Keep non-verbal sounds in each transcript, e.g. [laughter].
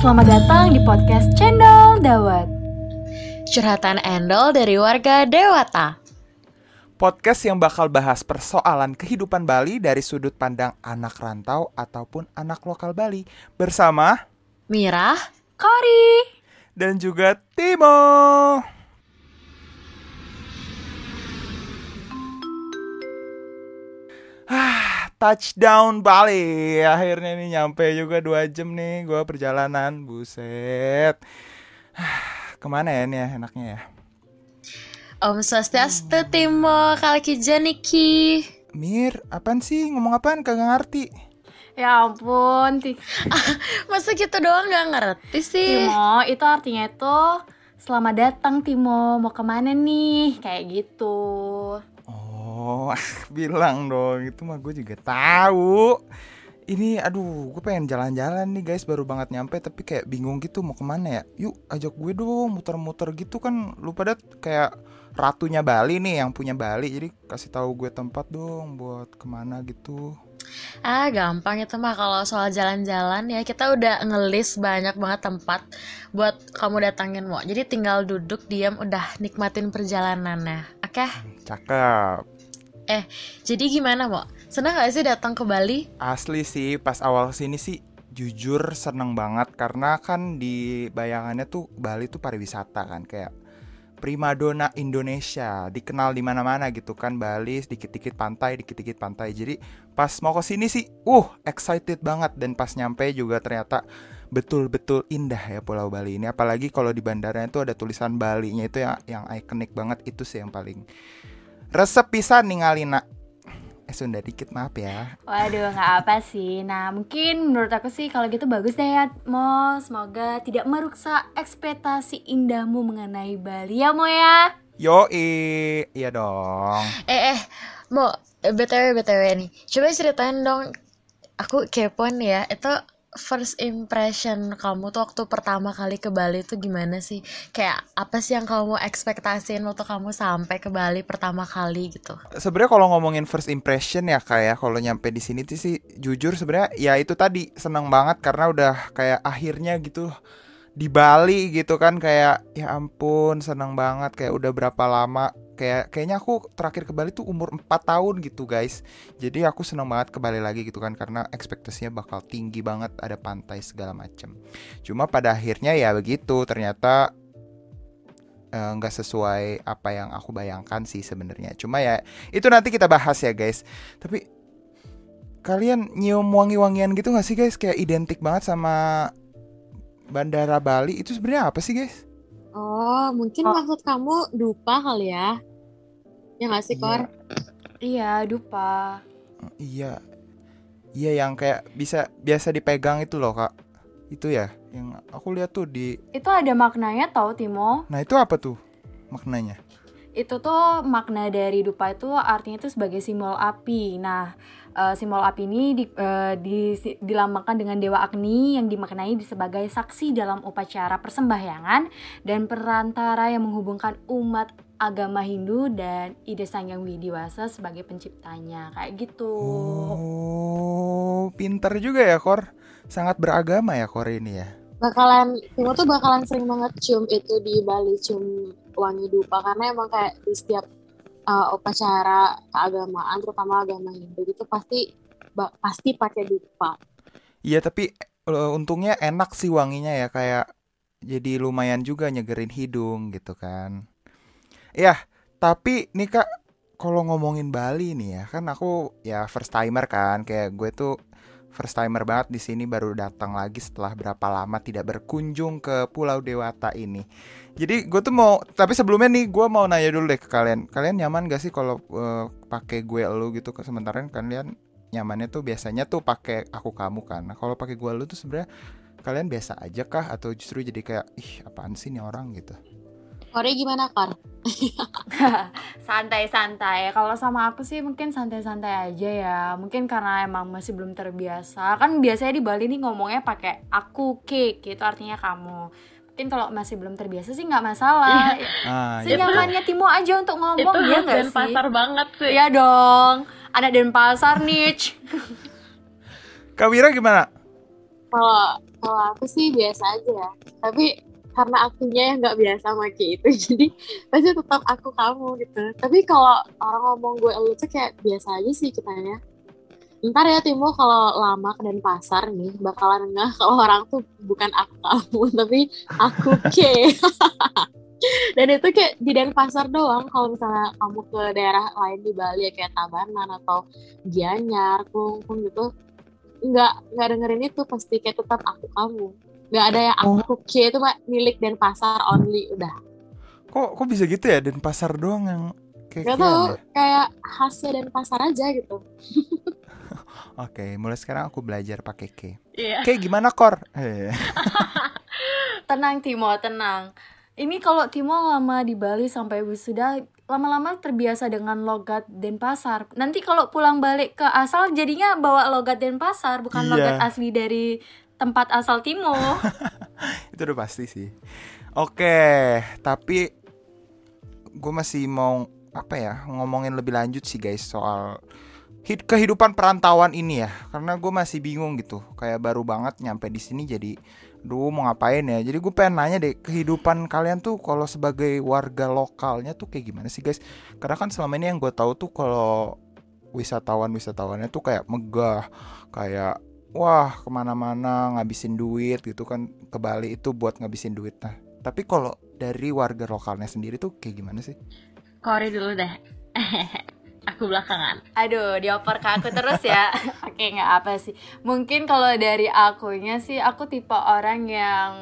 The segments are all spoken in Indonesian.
Selamat datang di podcast Cendol Dawet. Curhatan Endol dari warga Dewata. Podcast yang bakal bahas persoalan kehidupan Bali dari sudut pandang anak rantau ataupun anak lokal Bali bersama Mira, Kori. dan juga Timo. Ah, touchdown Bali. Akhirnya nih nyampe juga dua jam nih gua perjalanan. Buset. Ah, [sighs] Ke mana ya nih ya enaknya ya? Om Swastiastu Timo, Kalkija Niki. Mir, apaan sih? Ngomong apaan? Kagak ngerti. Ya ampun, Ti- Masa gitu doang gak ngerti sih? Timo, itu artinya itu Selamat datang Timo, mau ke mana nih? Kayak gitu Oh, [laughs] bilang dong. Itu mah gue juga tahu. Ini, aduh, gue pengen jalan-jalan nih guys. Baru banget nyampe, tapi kayak bingung gitu mau ke mana ya. Yuk, ajak gue dong, muter-muter gitu kan. Lu pada kayak ratunya Bali nih, yang punya Bali. Jadi kasih tahu gue tempat dong buat ke mana gitu. Ah gampang itu mah kalau soal jalan-jalan ya kita udah ngelis banyak banget tempat buat kamu datangin mau. Jadi tinggal duduk diam udah nikmatin perjalanannya. Oke? Cakep. Jadi gimana mau? Senang gak sih datang ke Bali? Asli sih, pas awal sini sih jujur seneng banget. Karena kan di bayangannya tuh Bali tuh pariwisata kan kayak primadona Indonesia. Dikenal di mana-mana gitu kan Bali sedikit-dikit pantai dikit-dikit pantai. Jadi pas mau ke sini sih uh excited banget. Dan pas nyampe juga ternyata betul-betul indah ya Pulau Bali ini. Apalagi kalau di bandaranya tuh ada tulisan Bali-nya itu yang yang ikonik banget. Itu sih yang paling resep pisan ningalina eh Sunda dikit maaf ya. Waduh, nggak apa sih. Nah, mungkin menurut aku sih kalau gitu bagus deh ya Mo. Semoga tidak merusak ekspektasi indahmu mengenai Bali ya Mo ya. Yoi, iya dong. Eh eh, mau btw btw nih, coba ceritain dong. Aku kepo nih ya, itu first impression kamu tuh waktu pertama kali ke Bali tuh gimana sih? Kayak apa sih yang kamu ekspektasiin waktu kamu sampai ke Bali pertama kali gitu? Sebenarnya kalau ngomongin first impression ya kayak kalau nyampe di sini tuh sih jujur sebenarnya ya itu tadi seneng banget karena udah kayak akhirnya gitu di Bali gitu kan kayak ya ampun seneng banget kayak udah berapa lama kayak kayaknya aku terakhir ke Bali tuh umur 4 tahun gitu guys. Jadi aku seneng banget ke Bali lagi gitu kan karena ekspektasinya bakal tinggi banget ada pantai segala macem. Cuma pada akhirnya ya begitu ternyata eh, nggak sesuai apa yang aku bayangkan sih sebenarnya. Cuma ya itu nanti kita bahas ya guys. Tapi kalian nyium wangi-wangian gitu nggak sih guys? Kayak identik banget sama Bandara Bali itu sebenarnya apa sih guys? Oh, mungkin Oh. maksud kamu dupa kali ya? Ya nggak sih, Kor? Iya, dupa Iya. Iya yang kayak bisa biasa dipegang itu loh kak. Itu ya yang aku lihat tuh di. Itu ada maknanya tau Timo Nah itu apa tuh maknanya? itu tuh makna dari dupa itu artinya itu sebagai simbol api. Nah, eh, simbol api ini di, eh, di- dilambangkan dengan dewa Agni yang dimaknai sebagai saksi dalam upacara persembahyangan dan perantara yang menghubungkan umat agama Hindu dan ide Sang Yang Widiwasa sebagai penciptanya. Kayak gitu. Oh, pinter juga ya Kor. Sangat beragama ya Kor ini ya. Bakalan, Timo tuh bakalan sering banget cium itu di Bali, cium wangi dupa. Karena emang kayak di setiap uh, upacara keagamaan, terutama agama Hindu gitu pasti ba- pasti pakai dupa. Iya tapi eh, untungnya enak sih wanginya ya kayak jadi lumayan juga nyegerin hidung gitu kan. Iya, tapi nih Kak kalau ngomongin Bali nih ya kan aku ya first timer kan kayak gue tuh first timer banget di sini baru datang lagi setelah berapa lama tidak berkunjung ke Pulau Dewata ini. Jadi gue tuh mau tapi sebelumnya nih gue mau nanya dulu deh ke kalian. Kalian nyaman gak sih kalau eh, pakai gue lu gitu sementara kan kalian nyamannya tuh biasanya tuh pakai aku kamu kan. Nah, kalau pakai gue lu tuh sebenarnya kalian biasa aja kah atau justru jadi kayak ih apaan sih nih orang gitu. Kornya gimana, Kor? [laughs] Santai-santai. Kalau sama aku sih mungkin santai-santai aja ya. Mungkin karena emang masih belum terbiasa. Kan biasanya di Bali nih ngomongnya pakai aku, ke, gitu artinya kamu. Mungkin kalau masih belum terbiasa sih nggak masalah. Ah, iya. Senyamannya Timo aja untuk ngomong itu ya nggak dan sih? pasar banget sih Iya dong. Anak Denpasar nih. [laughs] Kawira gimana? Kalau kalau aku sih biasa aja ya. Tapi karena akunya yang nggak biasa make itu, [laughs] jadi pasti tetap aku kamu gitu. Tapi kalau orang ngomong gue lu tuh kayak biasa aja sih kitanya. Ntar ya Timo kalau lama ke Denpasar nih bakalan nggak kalau orang tuh bukan aku kamu [laughs] tapi aku ke. [laughs] Dan itu kayak di Denpasar doang. Kalau misalnya kamu ke daerah lain di Bali ya kayak Tabanan atau Gianyar, Klungkung gitu, nggak nggak dengerin itu pasti kayak tetap aku kamu. Nggak ada yang aku ke itu mah milik Denpasar only udah. Kok kok bisa gitu ya Denpasar doang yang kayak Gak tau kayak khasnya Denpasar aja gitu. [laughs] Oke, mulai sekarang aku belajar pakai K. Iya. K gimana Kor? [laughs] Tenang Timo, tenang. Ini kalau Timo lama di Bali sampai wisuda, lama-lama terbiasa dengan logat Denpasar. Nanti kalau pulang balik ke asal jadinya bawa logat Denpasar, bukan Iya. logat asli dari tempat asal Timo. [laughs] Itu udah pasti sih. Oke, tapi gue masih mau apa ya ngomongin lebih lanjut sih guys soal hid- kehidupan perantauan ini ya, karena gue masih bingung gitu. Kayak baru banget nyampe di sini jadi, duh mau ngapain ya? Jadi gue pengen nanya deh kehidupan kalian tuh kalau sebagai warga lokalnya tuh kayak gimana sih guys? Karena kan selama ini yang gue tahu tuh kalau wisatawan wisatawannya tuh kayak megah, kayak wah ke mana-mana ngabisin duit gitu kan ke Bali itu buat ngabisin duit nah tapi kalau dari warga lokalnya sendiri tuh kayak gimana sih Kori dulu deh. [laughs] Aku belakangan. Aduh, dioper ke aku terus ya. [laughs] Oke, nggak apa sih. Mungkin kalau dari akunya sih, aku tipe orang yang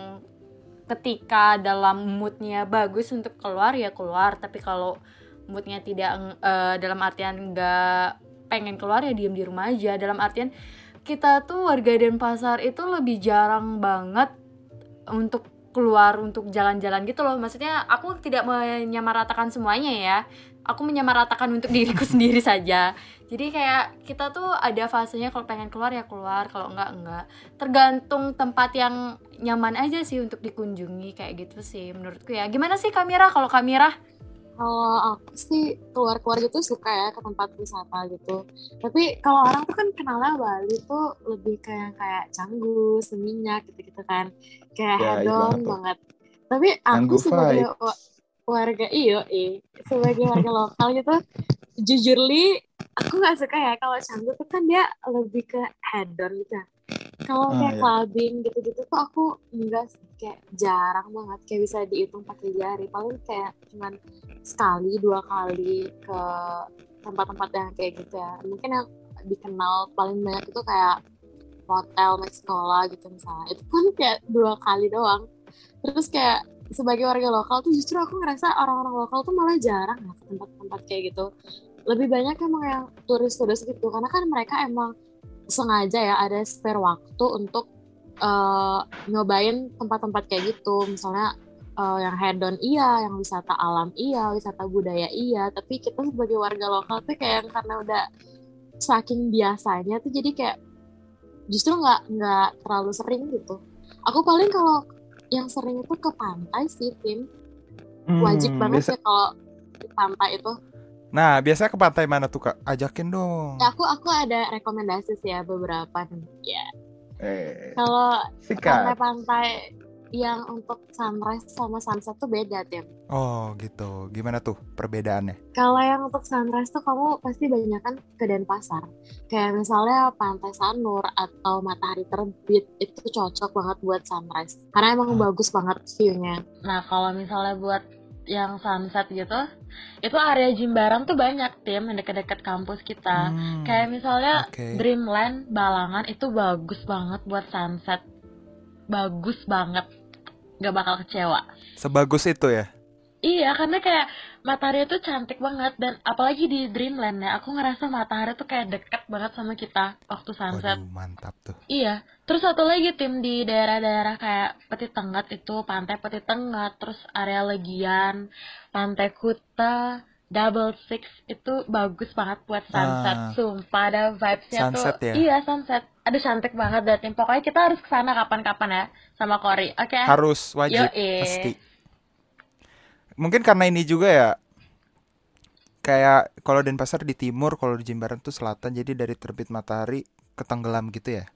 ketika dalam moodnya bagus untuk keluar ya keluar. Tapi kalau moodnya tidak eh, dalam artian nggak pengen keluar ya diem di rumah aja. Dalam artian kita tuh warga Denpasar itu lebih jarang banget untuk keluar untuk jalan-jalan gitu loh. Maksudnya aku tidak menyamaratakan semuanya ya. Aku menyamaratakan untuk [laughs] diriku sendiri saja. Jadi kayak kita tuh ada fasenya kalau pengen keluar ya keluar kalau enggak enggak. Tergantung tempat yang nyaman aja sih untuk dikunjungi kayak gitu sih menurutku ya. Gimana sih Kamira? Kalau Kamira Kalau aku sih keluar-keluar gitu suka ya ke tempat wisata gitu. Tapi kalau orang tuh kan kenalnya Bali tuh lebih kayak kayak canggu, seminyak gitu-gitu kan. Kayak Ya, hedon banget. Tapi aku sebagai wa- warga iyo eh sebagai warga lokal gitu jujur li aku nggak suka ya kalau canggu tuh kan dia lebih ke hedon gitu Kalau Ah, kayak iya. clubbing gitu-gitu tuh aku enggak kayak jarang banget. Kayak bisa dihitung pakai jari. Paling kayak cuman sekali dua kali ke tempat-tempat yang kayak gitu ya. Mungkin yang dikenal paling banyak itu kayak hotel sekolah gitu misalnya. Itu pun kayak dua kali doang. Terus kayak sebagai warga lokal tuh justru aku ngerasa orang-orang lokal tuh malah jarang ya ke tempat-tempat kayak gitu. Lebih banyak emang yang turis-turis gitu. Karena kan mereka emang sengaja ya ada spare waktu untuk eh, nyobain tempat-tempat kayak gitu. Misalnya eh, yang hedon iya yang wisata alam iya wisata budaya iya. Tapi kita sebagai warga lokal tuh kayak yang karena udah saking biasanya tuh jadi kayak justru nggak nggak terlalu sering gitu. Aku paling kalau yang sering itu ke pantai sih tim wajib Hmm, banget biasa- sih kalau di pantai itu nah biasanya ke pantai mana tuh kak ajakin dong ya aku aku ada rekomendasi sih ya beberapa nih ya Eh, kalau pantai-pantai yang untuk sunrise sama sunset tuh beda tim oh gitu gimana tuh perbedaannya Kalau yang untuk sunrise tuh kamu pasti banyak kan ke Denpasar. Kayak misalnya Pantai Sanur atau Matahari Terbit itu cocok banget buat sunrise. Karena emang Hmm. bagus banget view-nya. Nah, kalau misalnya buat yang sunset gitu, itu area Jimbaran tuh banyak tim yang deket-deket kampus kita. Hmm, Kayak misalnya oke. Dreamland Balangan itu bagus banget buat sunset. Bagus banget. Gak bakal kecewa. sebagus itu ya Iya, karena kayak matahari itu cantik banget dan apalagi di Dreamland ya, aku ngerasa matahari tuh kayak deket banget sama kita waktu sunset. waduh mantap tuh Iya, terus satu lagi tim di daerah-daerah kayak Peti Tenggat itu, Pantai Peti Tenggat, terus area Legian, Pantai Kuta, Double Six itu bagus banget buat sunset. Ah. Sumpah ada vibes-nya Sunset tuh. ya? Iya, sunset. Aduh cantik banget deh tim. Pokoknya kita harus ke sana kapan-kapan ya sama Kori. Oke? harus wajib Yoi. pasti mungkin karena ini juga ya kayak kalau Denpasar di timur kalau di Jimbaran tuh selatan jadi dari terbit matahari ke tenggelam gitu ya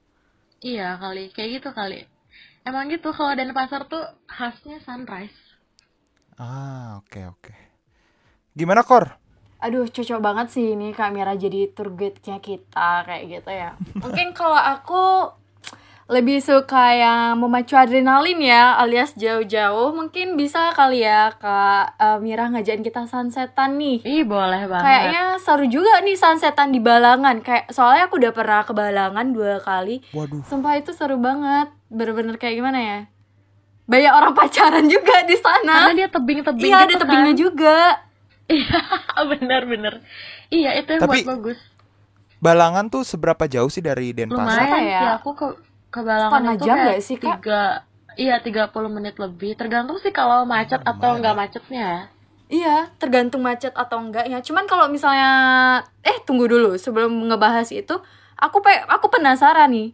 iya kali kayak gitu kali emang gitu kalau Denpasar tuh khasnya sunrise Ah, oke oke. Gimana Kor? Aduh, cocok banget sih ini Kak Mira jadi tour guide-nya kita kayak gitu ya. [laughs] Mungkin kalau aku lebih suka yang memacu adrenalin ya, alias jauh-jauh. Mungkin bisa kali ya Kak eh, Mira ngajakin kita sunsetan nih. ih boleh banget Kayaknya seru juga nih sunsetan di Balangan. Kayak soalnya aku udah pernah ke Balangan dua kali. Waduh. Sumpah itu seru banget. Bener-bener kayak gimana ya? Banyak orang [laughs] pacaran juga di sana. karena dia tebing-tebing Iya, ada gitu tebingnya kan. juga. Iya, [laughs] bener-bener. Iya, itu yang Tapi- buat bagus. Balangan tuh seberapa jauh sih dari Denpasar? Lumayan ya? sih aku ke ke Balangan Setengah itu jam kayak sih, Kak? tiga, iya 30 menit lebih. Tergantung sih kalau macet atau Lumayan nggak ya. macetnya. Iya, tergantung macet atau enggaknya. Cuman kalau misalnya eh tunggu dulu sebelum ngebahas itu, aku pe aku penasaran nih.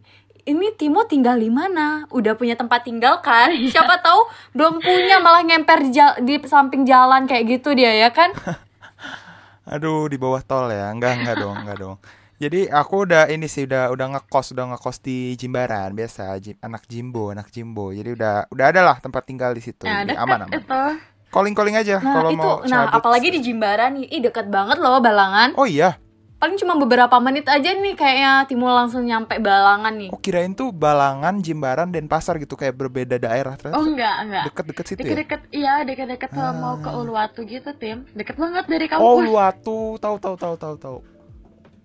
Ini Timo tinggal di mana? Udah punya tempat tinggal kan? Siapa tahu belum punya malah ngemper di, di samping jalan kayak gitu dia ya kan? [laughs] Aduh, di bawah tol ya? Enggak, enggak dong, enggak dong. Jadi aku udah ini sih udah udah ngekos, udah ngekos di Jimbaran biasa, Jim- anak Jimbo, anak Jimbo. Jadi udah udah ada lah tempat tinggal di situ. Nah, Jadi deket aman aman. itu. Calling calling aja Nah, kalau mau nah cabut. apalagi di Jimbaran. Ih, deket banget loh Balangan. Oh iya, Paling cuma beberapa menit aja nih kayaknya Timo langsung nyampe Balangan nih. oh kirain tuh Balangan, Jimbaran, Denpasar gitu kayak berbeda daerah. Ternyata Oh enggak, enggak. deket-deket situ ya? Deket-deket, iya deket-deket sama mau ke Uluwatu gitu, Tim. Deket banget dari kampus. Oh, Luatu, tahu tahu tahu tahu tahu.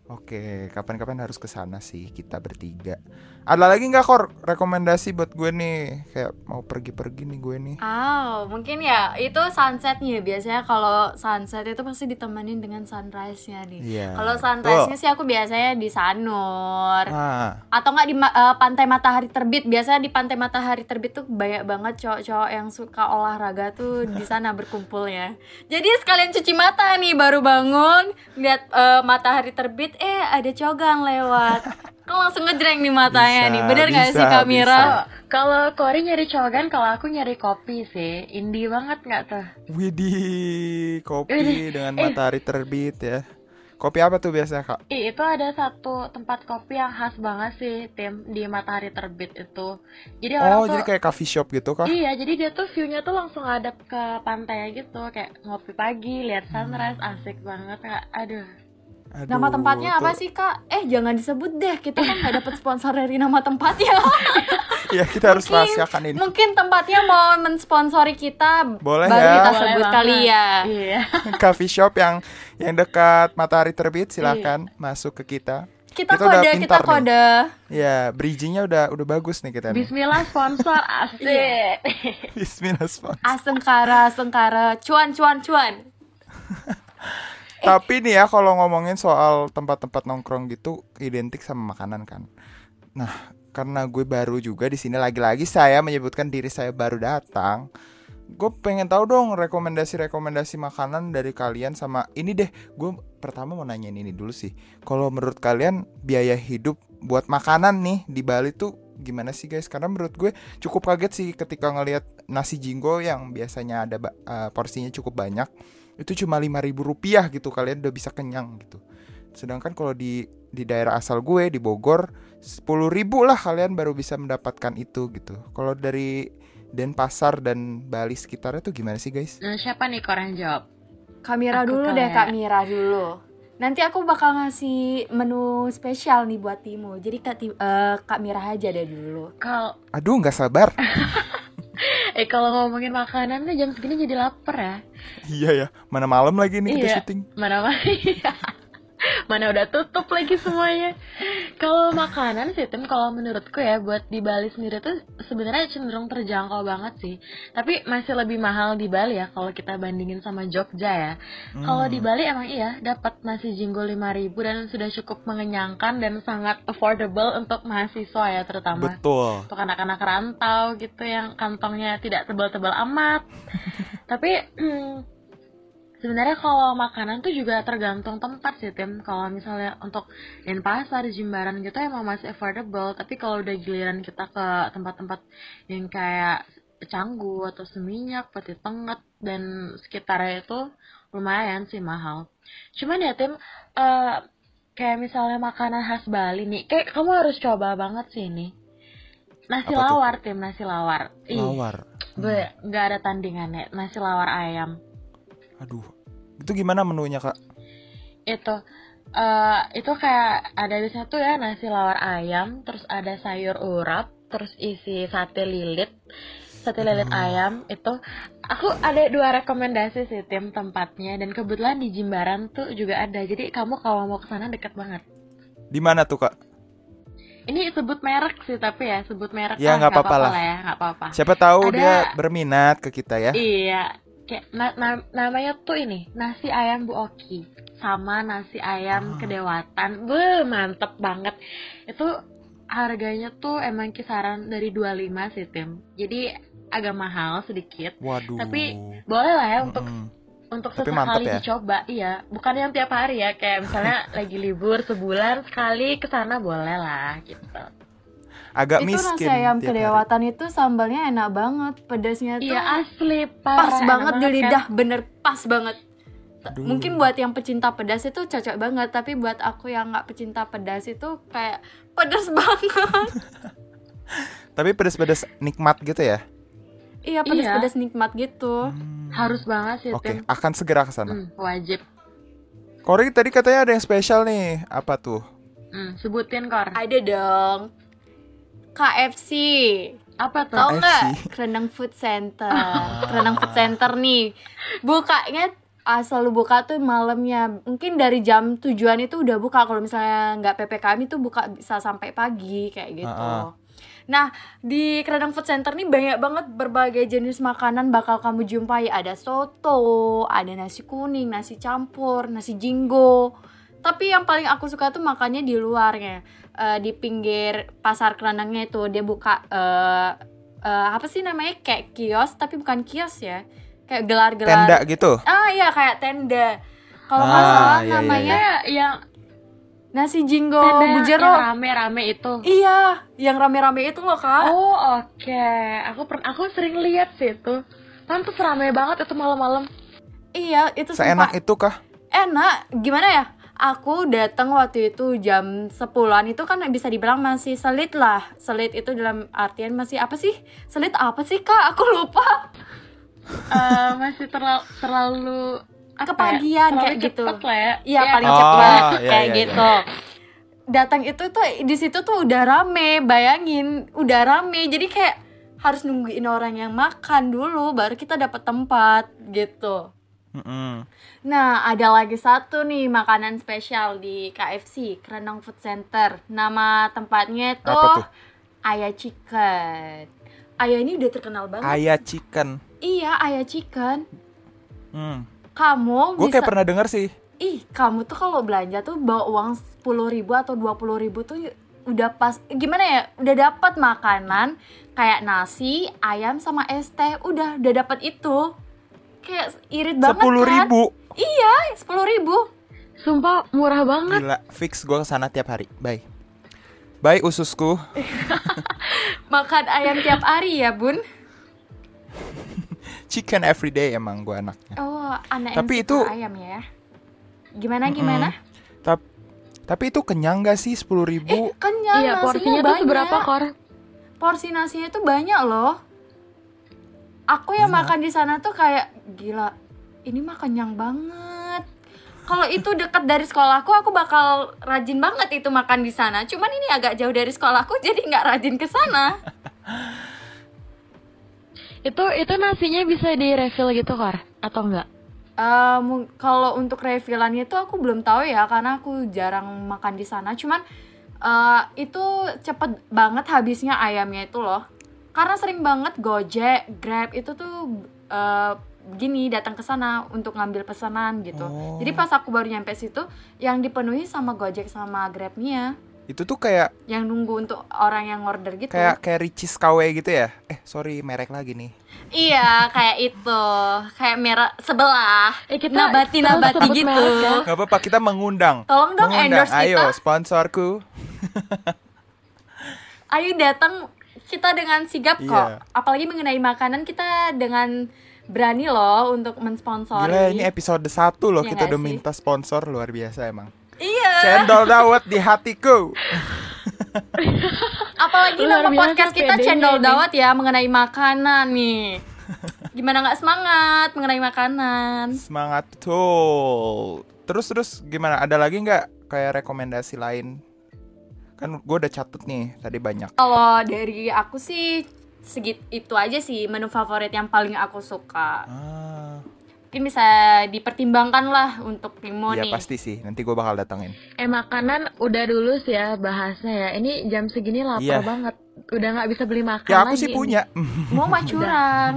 Oke, kapan-kapan harus ke sana sih kita bertiga. Ada lagi nggak kor rekomendasi buat gue nih? Kayak mau pergi-pergi nih gue nih. Oh, mungkin ya itu sunsetnya biasanya kalau sunset itu pasti ditemenin dengan sunrise-nya nih. Iya, Kalau sunrise-nya sih aku biasanya di Sanur Ah, atau nggak di eh, pantai matahari terbit. Biasanya di pantai matahari terbit tuh banyak banget cowok-cowok yang suka olahraga tuh di sana berkumpulnya. Jadi sekalian cuci mata nih baru bangun lihat eh, matahari terbit, eh ada cogan lewat. [laughs] Kok langsung ngejreng nih matanya Bisa, nih. Bener nggak sih. Oh, kalau Kori nyari cogan, kalau aku nyari kopi sih. Indie banget nggak tuh? widih, kopi Widih, dengan eh. matahari terbit ya. Kopi apa tuh biasanya kak? Ih, itu ada satu tempat kopi yang khas banget sih, Tim, di matahari terbit itu. Jadi orang Oh, tuh jadi kayak coffee shop gitu kak? Iya, jadi dia tuh view-nya tuh langsung hadap ke pantai gitu, kayak ngopi pagi, lihat sunrise, asik banget, Kak. Aduh. Aduh, Nama tempatnya apa tuh- sih kak? Eh jangan disebut deh, kita kan nggak dapet sponsor dari nama tempatnya. [laughs] Iya, kita harus Mungkin- rahasiakan ini. Mungkin tempatnya mau mensponsori kita, Boleh baru ya. kita Boleh sebut banget. kali ya. Iya. [laughs] coffee shop yang yang dekat matahari terbit silahkan masuk ke kita. Kita, Kita udah kode, kita pintar nih. kode. Ya, bridgingnya udah udah bagus nih kita nih. Bismillah sponsor, [laughs] asik. Bismillah sponsor. Asengkara, asengkara, cuan, cuan, cuan. Tapi nih ya kalau ngomongin soal tempat-tempat nongkrong gitu identik sama makanan kan. Nah, karena gue baru juga di sini lagi-lagi saya menyebutkan diri saya baru datang. Gue pengen tahu dong rekomendasi-rekomendasi makanan dari kalian sama ini deh. Gue pertama mau nanyain ini dulu sih. Kalau menurut kalian biaya hidup buat makanan nih di Bali tuh gimana sih guys? Karena menurut gue cukup kaget sih ketika ngelihat nasi jinggo yang biasanya ada eh, porsinya cukup banyak itu cuma lima ribu rupiah gitu kalian udah bisa kenyang gitu sedangkan kalau di di daerah asal gue di Bogor sepuluh ribu lah kalian baru bisa mendapatkan itu gitu kalau dari Denpasar dan Bali sekitarnya tuh gimana sih guys Nah, siapa nih Kor yang jawab? Kak Mira Aku dulu kali deh. Kak Mira dulu. Nanti aku bakal ngasih menu spesial nih buat Timo. Jadi Kak, eh, Kak Mira aja deh dulu. Kalau aduh nggak sabar [laughs] [laughs] eh kalau ngomongin makanan nih jam segini jadi lapar ya. iya ya mana malam lagi nih kita Iya. syuting Mana mana [laughs] mana udah tutup lagi semuanya. Kalau makanan sih Tim, kalau menurutku ya buat di Bali sendiri tuh sebenarnya cenderung terjangkau banget sih. Tapi masih lebih mahal di Bali ya kalau kita bandingin sama Jogja ya. Kalau di Bali emang iya dapat nasi jinggo 5000 dan sudah cukup mengenyangkan dan sangat affordable untuk mahasiswa ya terutama betul untuk anak-anak rantau gitu yang kantongnya tidak tebal-tebal amat. [laughs] Tapi [clears throat] hmm, sebenarnya kalau makanan tuh juga tergantung tempat sih Tim. Kalau misalnya untuk Denpasar, Jimbaran gitu emang masih affordable. Tapi kalau udah giliran kita ke tempat-tempat yang kayak Canggu atau Seminyak, Peti Tengah dan sekitarnya itu lumayan sih mahal. Cuman ya Tim, eh, kayak misalnya makanan khas Bali nih, kayak kamu harus coba banget sih ini. nasi Apa tuh? lawar tim nasi lawar ih Lawar. be nggak ada tandingannya nasi lawar ayam Aduh. Itu gimana menunya, Kak? itu eh itu kayak ada biasanya tuh ya nasi lawar ayam terus ada sayur urap terus isi sate lilit sate lilit ayam itu aku ada dua rekomendasi sih tim tempatnya dan kebetulan di Jimbaran tuh juga ada jadi kamu kalau mau ke sana deket banget Di mana tuh, Kak? ini sebut merek sih tapi ya sebut merek Ya, nggak apa-apa lah. ya nggak apa-apa Siapa tahu Ada- dia berminat ke kita ya. Iya, kayak na- na- namanya tuh ini nasi ayam Bu Oki sama nasi ayam Ah. kedewatan. Be, mantep banget. Itu harganya tuh emang kisaran dari 25 sih tim. Jadi agak mahal sedikit. Waduh. Tapi boleh lah ya untuk Mm-mm. untuk Tapi sesekali ya? dicoba. Iya, bukan yang tiap hari ya. Kayak misalnya [laughs] lagi libur sebulan sekali ke sana boleh lah gitu. Agak itu miskin. nasi ayam tiap hari. kedewatan itu sambalnya enak banget pedasnya tuh Iya asli parah. pas enak banget di kan? lidah bener pas banget Aduh. mungkin buat yang pecinta pedas itu cocok banget tapi buat aku yang nggak pecinta pedas itu kayak pedas [laughs] banget Tapi pedas-pedas nikmat gitu ya. iya pedas-pedas nikmat gitu Hmm. harus banget sih Oke, tim. akan segera ke sana. Hmm, wajib. Kori tadi katanya ada yang spesial nih. Apa tuh? Hmm, sebutin kor. ada dong KFC Apa tuh? Tahu nggak? Renang Food Center. Renang Food Center nih. Bukanya ah, selalu buka tuh malamnya. Mungkin dari jam tujuan itu udah buka. Kalau misalnya nggak PPKM itu buka bisa sampai pagi Kayak gitu. Ah, ah. Nah di Renang Food Center nih banyak banget berbagai jenis makanan bakal kamu jumpai. Ada soto, ada nasi kuning, nasi campur, nasi jinggo. Tapi yang paling aku suka tuh makannya di luarnya Eh, di pinggir pasar keranangnya itu dia buka eh eh, apa sih namanya? Kayak kios tapi bukan kios ya. Kayak gelar-gelar. Tenda gitu. ah iya kayak tenda. Kalau nggak Ah, salah iya, iya, namanya Kayak yang nasi jinggo tenda yang bujero. rame-rame itu. iya yang rame-rame itu loh kak. Oh oke, aku pernah aku sering lihat sih itu. Pantes rame banget itu malam-malam. iya itu Seenak sumpah. Itu kah? enak. Gimana ya aku datang waktu itu jam 10-an itu kan bisa dibilang masih selit lah selit itu dalam artian masih apa sih selit apa sih kak aku lupa Eh, masih terlalu terlalu ya, Kepagian kayak gitu. lah ya. Iya Ya, paling Oh, cepat iya, kayak iya, gitu. Datang itu tuh di situ tuh udah rame, bayangin udah rame. Jadi kayak harus nungguin orang yang makan dulu baru kita dapat tempat gitu. Mm-mm. Nah, ada lagi satu nih makanan spesial di KFC, Kerenang Food Center. Nama tempatnya itu Apa tuh? Ayah Chicken. Ayah ini udah terkenal banget. Ayah chicken. Iya, Ayah Chicken. Hmm. Kamu Gue bisa kayak pernah denger sih. Ih, kamu tuh kalau belanja tuh bawa uang 10.000 ribu atau 20.000 ribu tuh udah pas gimana ya? Udah dapat makanan kayak nasi, ayam sama es teh. Udah, udah dapat itu. Kayak irit banget Sepuluh kan? ribu. Iya, 10.000 ribu. Sumpah murah banget. Gila, fix gue ke sana tiap hari. Bye. Bye ususku. [laughs] Makan ayam tiap hari ya, Bun. [laughs] Chicken every day emang gue anaknya. Oh, anak Tapi yang itu- ayam ya. Gimana gimana? Tap- tapi itu kenyang gak sih sepuluh Eh, ribu? kenyang Iya, porsinya tuh banyak. seberapa kor? porsi nasinya itu banyak loh. Aku yang makan di sana tuh kayak gila, ini mah kenyang banget. Kalau itu dekat dari sekolahku, aku bakal rajin banget itu makan di sana. Cuman ini agak jauh dari sekolahku, jadi nggak rajin ke sana. [laughs] Itu itu nasinya bisa di refill gitu kor? Atau enggak? Eh, mung- kalau untuk refillannya itu aku belum tahu ya, karena aku jarang makan di sana. Cuman eh, itu cepet banget habisnya ayamnya itu loh. Karena sering banget Gojek, Grab itu tuh eh, gini datang ke sana untuk ngambil pesanan gitu. Oh. Jadi pas aku baru nyampe situ, yang dipenuhi sama Gojek sama Grabnya, Itu tuh kayak yang nunggu untuk orang yang order gitu. kayak kayak Ricis KW gitu ya? Eh sorry merek lagi nih. Iya, kayak itu, kayak merek sebelah, Eh, kita- nabati kita nabati sebut gitu. merek ya. Gak apa-apa kita mengundang. Tolong dong mengundang. endorse Ayo kita. sponsorku. [laughs] Ayo datang kita dengan sigap kok. Iya. Apalagi mengenai makanan kita dengan berani loh untuk mensponsori. Gila ini episode 1 loh Iya kita udah sih? minta sponsor luar biasa emang. Iya. Cendol dawet di hatiku. Apa [laughs] Apalagi Luar nama biasa podcast kita ini. dawat ya mengenai makanan nih. Gimana nggak semangat mengenai makanan? Semangat betul. Terus terus gimana? Ada lagi nggak kayak rekomendasi lain? Kan gue udah catet nih tadi banyak. Kalau dari aku sih segit itu aja sih menu favorit yang paling aku suka. Ah, Mungkin bisa dipertimbangkan lah untuk Timo nih. pasti sih. Nanti gue bakal datengin. Eh makanan udah dulu sih ya bahasnya ya. Ini jam segini lapar Iya. banget. Udah nggak bisa beli makan Ya aku lagi sih ini. punya. Mau mah curang.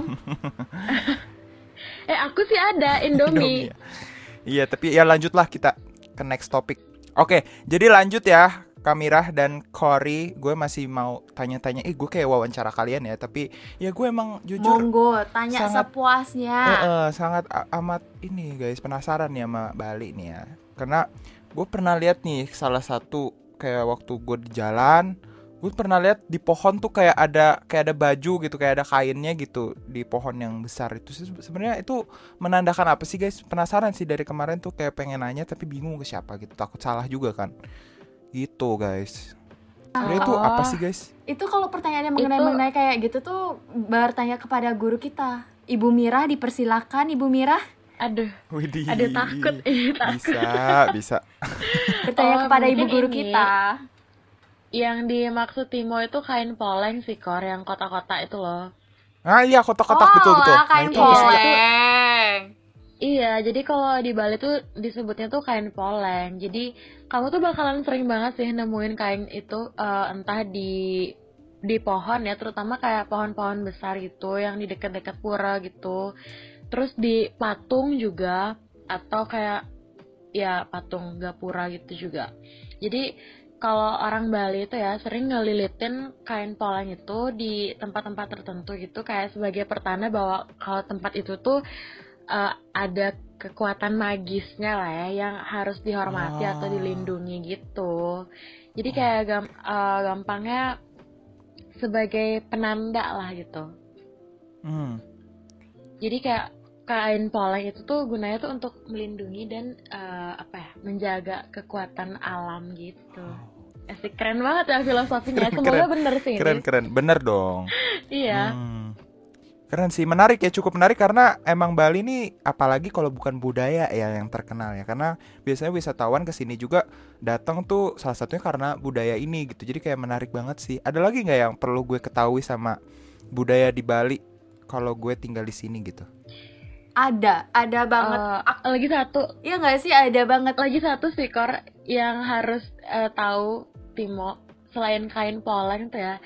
Eh aku sih ada Indomie. Indomie. Iya, tapi ya lanjutlah kita ke next topic. Oke, jadi lanjut ya. Kamirah dan Cory, gue masih mau tanya-tanya. Eh, gue kayak wawancara kalian ya, tapi ya gue emang jujur Monggo, tanya sangat- sepuasnya. Eh, eh, sangat amat ini guys penasaran ya sama Bali nih ya. Karena gue pernah lihat nih salah satu kayak waktu gue di jalan gue pernah lihat di pohon tuh kayak ada kayak ada baju gitu kayak ada kainnya gitu di pohon yang besar. Itu sebenarnya itu menandakan apa sih guys? Penasaran sih dari kemarin tuh kayak pengen nanya tapi bingung ke siapa gitu. Takut salah juga kan gitu guys sebenarnya itu apa sih guys Itu kalau pertanyaannya mengenai Itu- mengenai kayak gitu tuh bertanya kepada guru kita. Ibu Mirah dipersilakan, Ibu Mirah Aduh, Widih. ada takut ini takut. bisa bisa [laughs] bertanya Oh, kepada ibu guru ini. kita. Yang dimaksud Timo itu kain poleng sih Kor, yang kotak-kotak itu loh. ah iya kotak-kotak oh, betul betul lah, nah kain itu apa sih Kak? poleng. Iya, jadi kalau di Bali tuh disebutnya tuh kain poleng. Jadi kamu tuh bakalan sering banget sih nemuin kain itu eh, entah di di pohon ya, terutama kayak pohon-pohon besar gitu yang di dekat-dekat pura gitu. Terus di patung juga atau kayak ya patung gapura gitu juga. Jadi kalau orang Bali itu ya sering ngelilitin kain poleng itu di tempat-tempat tertentu gitu kayak sebagai pertanda bahwa kalau tempat itu tuh eh, ada kekuatan magisnya lah ya yang harus dihormati Ah. atau dilindungi gitu. Jadi kayak gam- eh, gampangnya sebagai penanda lah gitu. Hmm. Jadi kayak kain poleng itu tuh gunanya tuh untuk melindungi dan eh, apa ya menjaga kekuatan alam gitu. Asik keren banget ya filosofinya. [laughs] Keren, Semoga keren. bener sih ini. keren keren bener dong [laughs] Iya. Hmm. Keren sih menarik ya cukup menarik karena emang Bali nih apalagi kalau bukan budaya ya yang terkenal ya karena biasanya wisatawan ke sini juga datang tuh salah satunya karena budaya ini gitu jadi kayak menarik banget sih ada lagi nggak yang perlu gue ketahui sama budaya di Bali kalau gue tinggal di sini gitu Ada, ada banget. Eh, lagi satu, Iya nggak sih ada banget. lagi satu sih Kor yang harus eh, tahu Timo selain kain poleng tuh ya.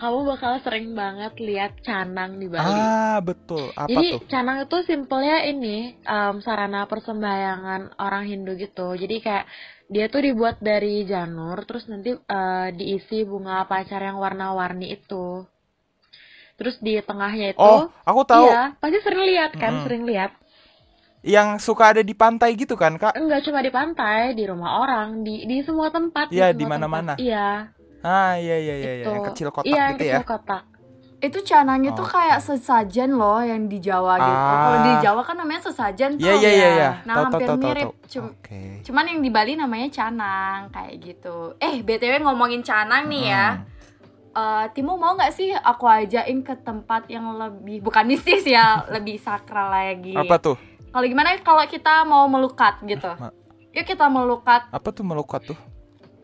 Kamu bakal sering banget lihat canang di Bali. ah betul apa Jadi tuh canang itu simpelnya ini em, sarana persembahyangan orang Hindu gitu. Jadi kayak dia tuh dibuat dari janur, terus nanti eh, diisi bunga pacar yang warna-warni itu. Terus di tengahnya itu, oh aku tahu iya, pasti sering lihat kan, Mm-mm. sering lihat. yang suka ada di pantai gitu kan kak Enggak cuma di pantai, di rumah orang, di di semua tempat. Iya, di mana-mana. Iya, ah iya iya iya, iya. itu. yang kecil kotak Iya, yang gitu kecil ya kotak. Itu canangnya tuh Oh. kayak sesajen loh yang di Jawa gitu. Ah. Kalau di Jawa kan namanya sesajen tuh. iya iya iya iya Nah, tahu, hampir tahu, tahu, mirip. tahu. Cum- oke Cuman yang di Bali namanya canang kayak gitu. Eh, BTW ngomongin canang nih ya. Hmm. Eh, Timo mau nggak sih aku ajain ke tempat yang lebih bukan mistis ya, [laughs] lebih sakral lagi. apa tuh Kalau gimana kalau kita mau melukat gitu? Ma- Yuk kita melukat. apa tuh melukat tuh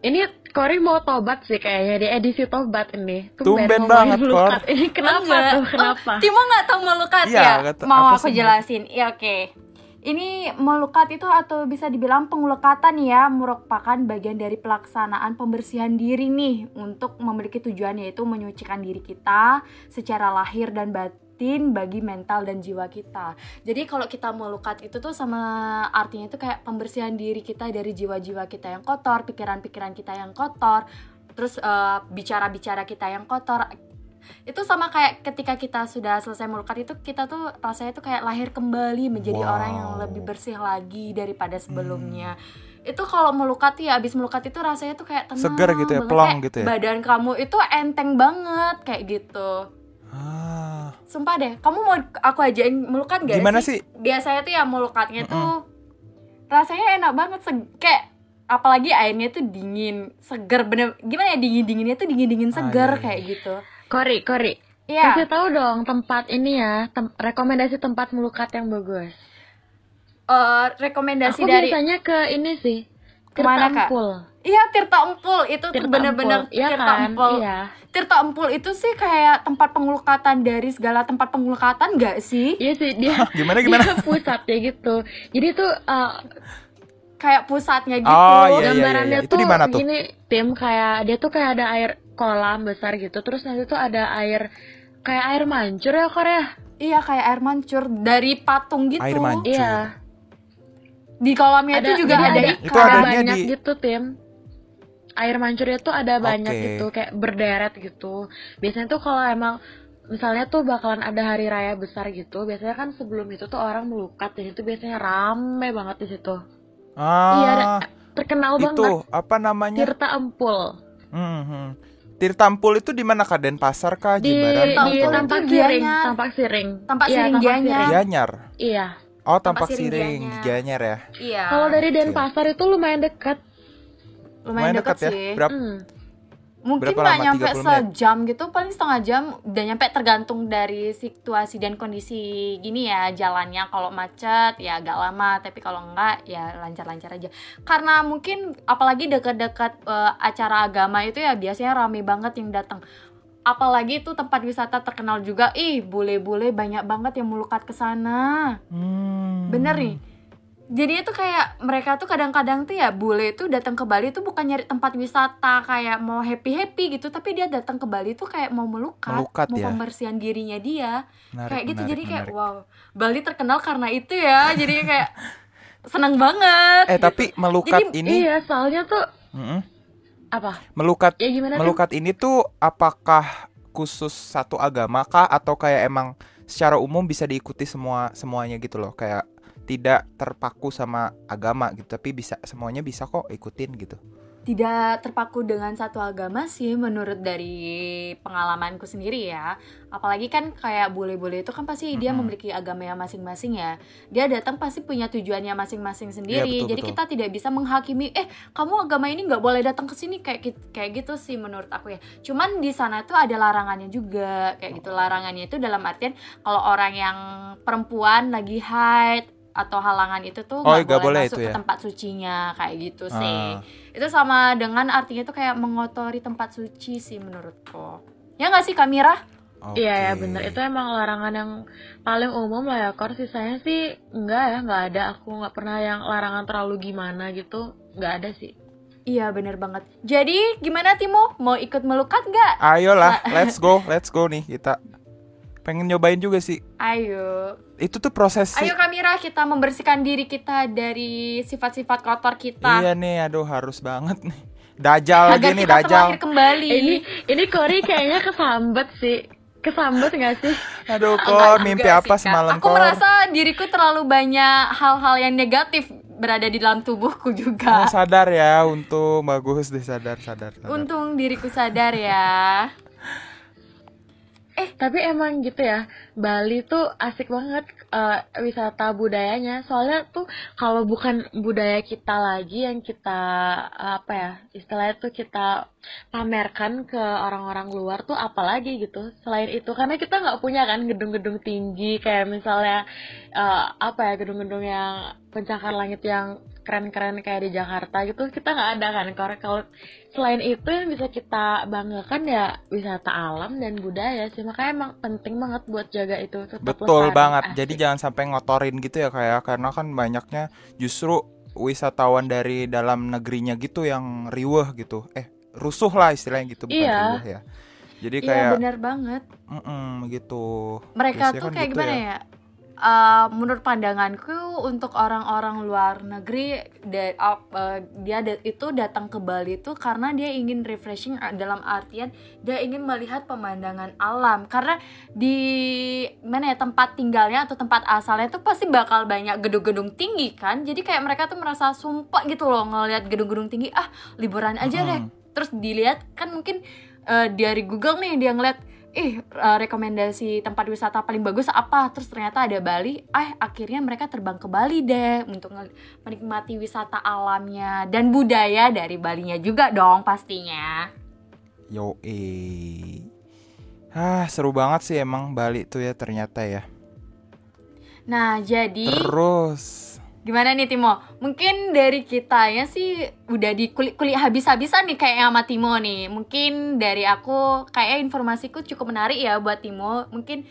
Ini Kori mau tobat sih kayaknya di edisi tobat ini. Tumben ngomongin banget, melukat. Kor. Ini [laughs] kenapa Enggak. tuh? Kenapa? Oh, Timo nggak tahu melukat Iya, ya? nggak tahu. Mau aku sih jelasin. Iya oke. Ini melukat itu atau bisa dibilang pengelukatan ya merupakan bagian dari pelaksanaan pembersihan diri nih untuk memiliki tujuan yaitu menyucikan diri kita secara lahir dan batin bagi mental dan jiwa kita. Jadi kalau kita melukat itu tuh sama artinya itu kayak pembersihan diri kita dari jiwa-jiwa kita yang kotor, pikiran-pikiran kita yang kotor, terus eh, bicara-bicara kita yang kotor itu sama kayak ketika kita sudah selesai melukat itu kita tuh rasanya tuh kayak lahir kembali menjadi Wow. orang yang lebih bersih lagi daripada sebelumnya itu kalau melukat ya abis melukat itu rasanya tuh kayak tenang Seger gitu ya, banget, kayak gitu ya? badan kamu itu enteng banget kayak gitu ah sumpah deh kamu mau aku ajain melukat gak gimana sih? sih biasanya tuh ya melukatnya tuh rasanya enak banget kayak apalagi airnya tuh dingin seger bener gimana ya dingin dinginnya tuh dingin dingin Ah, seger iya, iya. kayak gitu Kori, Kori. Iya Kasih tahu dong tempat ini ya, tem- rekomendasi tempat melukat yang bagus. eh, rekomendasi Aku dari biasanya ke ini sih. Ke mana, Tirta Kak? Iya Tirta Empul itu tuh Tirta bener-bener Empul. Iya Tirta kan? Empul. Iya. Tirta Empul itu sih kayak tempat pengelukatan dari segala tempat pengelukatan gak sih? Iya sih dia. Gimana [laughs] gimana? Dia pusatnya gitu. Jadi tuh uh, Kayak pusatnya gitu. Oh, iya, iya. gambarannya Itu tuh di mana tuh? gini tim kayak dia tuh kayak ada air kolam besar gitu. Terus nanti tuh ada air kayak air mancur ya Korea. Iya kayak air mancur dari patung gitu. Air mancur. Iya. Di kolamnya Ada itu juga ada ada, ikan. Itu ada adanya banyak di- gitu tim. Air mancurnya tuh ada banyak Oke. gitu kayak berderet gitu. Biasanya tuh kalau emang misalnya tuh bakalan ada hari raya besar gitu, biasanya kan sebelum itu tuh orang melukat dan itu biasanya rame banget di situ. Iya, Ah, terkenal itu banget apa namanya? Tirta Empul. Hmm, hmm. Tirtampul itu di mana Kak? Denpasar kah? Di Jimbaran? Tirta di Empul Tampak itu Siring. Tampak Siring. Tampak Iya, Siring Tampak Gianyar. Siring. Gianyar. Iya. Oh, Tampak Tampak Siring Siring, Gianyar. Ya. Iya. Kalau dari. Denpasar itu lumayan dekat. Lumayan dekat ya. sih. Berapa? Hmm. Mungkin berapa nggak nyampe 30 menit? sejam gitu, paling setengah jam. Udah nyampe tergantung dari situasi dan kondisi gini ya jalannya. Kalau macet ya agak lama, tapi kalau enggak ya lancar-lancar aja. Karena mungkin apalagi dekat-dekat eh, acara agama itu ya biasanya rame banget yang datang. Apalagi itu tempat wisata terkenal juga. Ih, bule-bule banyak banget yang melukat ke sana. Hmm. Bener nih. Jadi itu kayak mereka tuh kadang-kadang tuh ya bule tuh datang ke Bali tuh bukan nyari tempat wisata kayak mau happy happy gitu, tapi dia datang ke Bali tuh kayak mau melukat, Melukat mau ya. pembersihan dirinya dia, Menarik, kayak gitu. menarik, jadi kayak menarik. wow, Bali terkenal karena itu ya. jadi kayak [laughs] seneng banget. Eh, gitu. tapi melukat Jadi, ini Iya, soalnya tuh Mm-mm. apa? melukat Ya gimana melukat ini tuh apakah khusus satu agama kah atau kayak emang secara umum bisa diikuti semua semuanya gitu loh kayak tidak terpaku sama agama gitu tapi bisa semuanya bisa kok ikutin gitu. Tidak terpaku dengan satu agama sih menurut dari pengalamanku sendiri ya. Apalagi kan kayak bule-bule itu kan pasti dia memiliki agama yang masing-masing ya. Dia datang pasti punya tujuannya masing-masing sendiri. Iya, betul, jadi betul. kita tidak bisa menghakimi eh kamu agama ini nggak boleh datang ke sini kayak kayak gitu sih menurut aku ya. Cuman di sana tuh ada larangannya juga kayak gitu. Larangannya itu dalam artian kalau orang yang perempuan lagi haid atau halangan itu tuh Oh, nggak nggak boleh masuk itu ke ya? tempat sucinya kayak gitu sih. Ah. itu sama dengan artinya tuh kayak mengotori tempat suci sih menurutku. Ya nggak sih Kamira Iya ya bener. Itu emang larangan yang paling umum lah ya Kor. Sisanya sih enggak ya nggak ada. Aku nggak pernah yang larangan terlalu gimana gitu nggak ada sih. Iya bener banget. Jadi gimana Timo? Mau ikut melukat nggak? Ayolah let's go [laughs] let's go nih kita pengen nyobain juga sih. Ayo. Itu tuh proses sih ayo Kamira kita membersihkan diri kita dari sifat-sifat kotor kita. Iya nih aduh harus banget nih. Dajal agar lagi nih kita dajal. kembali. Ini ini Kori kayaknya kesambet sih. Kesambet nggak sih? Aduh kok mimpi sih, apa Kak. semalam aku kok merasa diriku terlalu banyak hal-hal yang negatif berada di dalam tubuhku juga. Oh, sadar ya untung bagus deh sadar sadar, sadar. untung diriku sadar ya tapi emang gitu ya Bali tuh asik banget eh, wisata budayanya. Soalnya tuh kalau bukan budaya kita lagi yang kita eh, apa ya istilahnya tuh kita pamerkan ke orang-orang luar tuh apalagi gitu. Selain itu karena kita nggak punya kan gedung-gedung tinggi kayak misalnya eh, apa ya gedung-gedung yang pencakar langit yang keren-keren kayak di Jakarta gitu kita nggak ada kan kalau kalau selain itu yang bisa kita banggakan ya wisata alam dan budaya sih makanya emang penting banget buat jaga itu tetap betul lestari. banget Asik. jadi jangan sampai ngotorin gitu ya kayak karena kan banyaknya justru wisatawan dari dalam negerinya gitu yang riweh gitu eh rusuh lah istilahnya gitu bukan Iya. riweh ya jadi iya kayak benar banget mm-mm, gitu mereka Biasanya tuh kan kayak gitu gimana ya? Eh, menurut pandanganku untuk orang-orang luar negeri da- eh, dia da- itu datang ke Bali itu karena dia ingin refreshing eh, dalam artian dia ingin melihat pemandangan alam. Karena di mana ya tempat tinggalnya atau tempat asalnya tuh pasti bakal banyak gedung-gedung tinggi kan? Jadi kayak mereka tuh merasa sumpah gitu loh ngelihat gedung-gedung tinggi ah liburan aja deh. Mm-mm. terus dilihat kan mungkin eh, dari Google nih dia ngeliat ih eh, rekomendasi tempat wisata paling bagus apa? Terus ternyata ada Bali. Eh akhirnya mereka terbang ke Bali deh untuk menikmati wisata alamnya dan budaya dari Balinya juga dong pastinya. Yo Ah, seru banget sih emang Bali tuh ya ternyata ya. nah jadi Terus gimana nih Timo? Mungkin dari kita ya sih udah di kulik kulik habis-habisan nih kayak sama Timo nih. Mungkin dari aku kayak informasiku cukup menarik ya buat Timo. Mungkin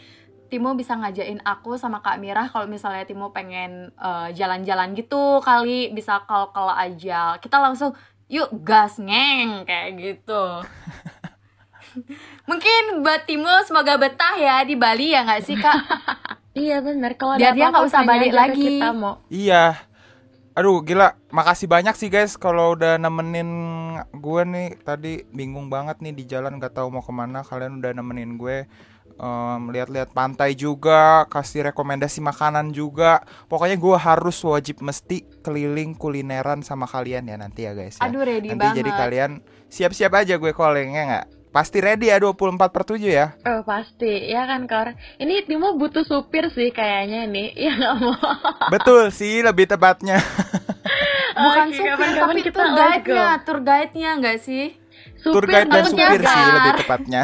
Timo bisa ngajain aku sama Kak Mirah kalau misalnya Timo pengen eh, jalan-jalan gitu kali. Bisa kalau kalau aja. Kita langsung yuk gas ngeng kayak gitu. [laughs] Mungkin buat Timo semoga betah ya di Bali ya nggak sih Kak [laughs] Iya bener. Kalau Biar dia nggak usah balik lagi. Kita mau iya. Aduh gila, makasih banyak sih guys kalau udah nemenin gue nih. Tadi bingung banget nih di jalan gak tahu mau ke mana. Kalian udah nemenin gue. Em, lihat-lihat pantai juga kasih rekomendasi makanan juga. Pokoknya gue harus wajib mesti keliling kulineran sama kalian ya nanti ya guys ya. Aduh ready nanti banget. jadi kalian siap-siap aja gue callingnya nggak pasti ready ya 24 per 7 ya? Oh pasti. Ya kan Kor Ini Timo butuh supir sih kayaknya nih. [laughs] Ya nggak mau. Betul sih lebih tepatnya. [laughs] Bukan Oke, supir kapan-kapan tapi kita tour guide-nya tour guide-nya nggak sih? Tour guide dan supir sih nyasar. lebih [laughs] tepatnya.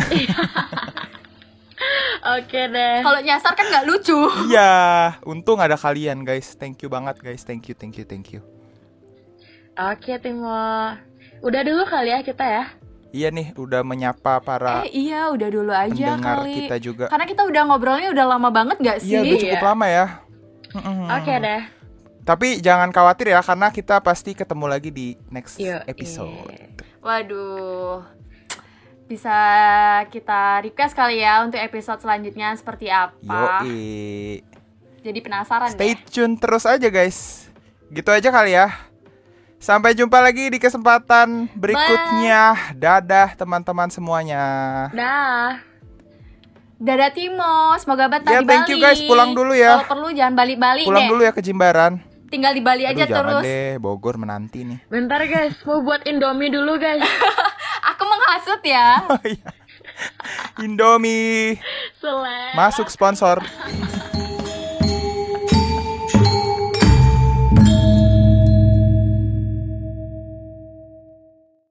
Oke deh. Kalau nyasar kan nggak lucu. Iya untung ada kalian guys. Thank you banget guys. Thank you thank you thank you. Oke Timo. Udah dulu kali ya kita ya iya nih udah menyapa para eh iya udah dulu aja pendengar kali kita juga karena kita udah ngobrolnya udah lama banget nggak sih iya udah cukup Iya. lama ya. Oke deh tapi jangan khawatir ya karena kita pasti ketemu lagi di next Yo, episode iya. waduh bisa kita request kali ya untuk episode selanjutnya seperti apa Yoi. jadi penasaran Stay deh tune terus aja guys. Gitu aja kali ya. Sampai jumpa lagi di kesempatan berikutnya. Dadah teman-teman semuanya. Dah Dadah Timo, semoga betah Ya, di thank Bali. you guys. Pulang dulu ya. Kalau perlu jangan balik-balik Pulang deh. dulu ya ke Jimbaran. Tinggal di Bali aja Aduh, jangan terus. deh, Bogor menanti nih. Bentar guys Mau buat Indomie dulu guys [laughs] Aku menghasut ya. [laughs] Oh iya. Indomie Selek masuk sponsor.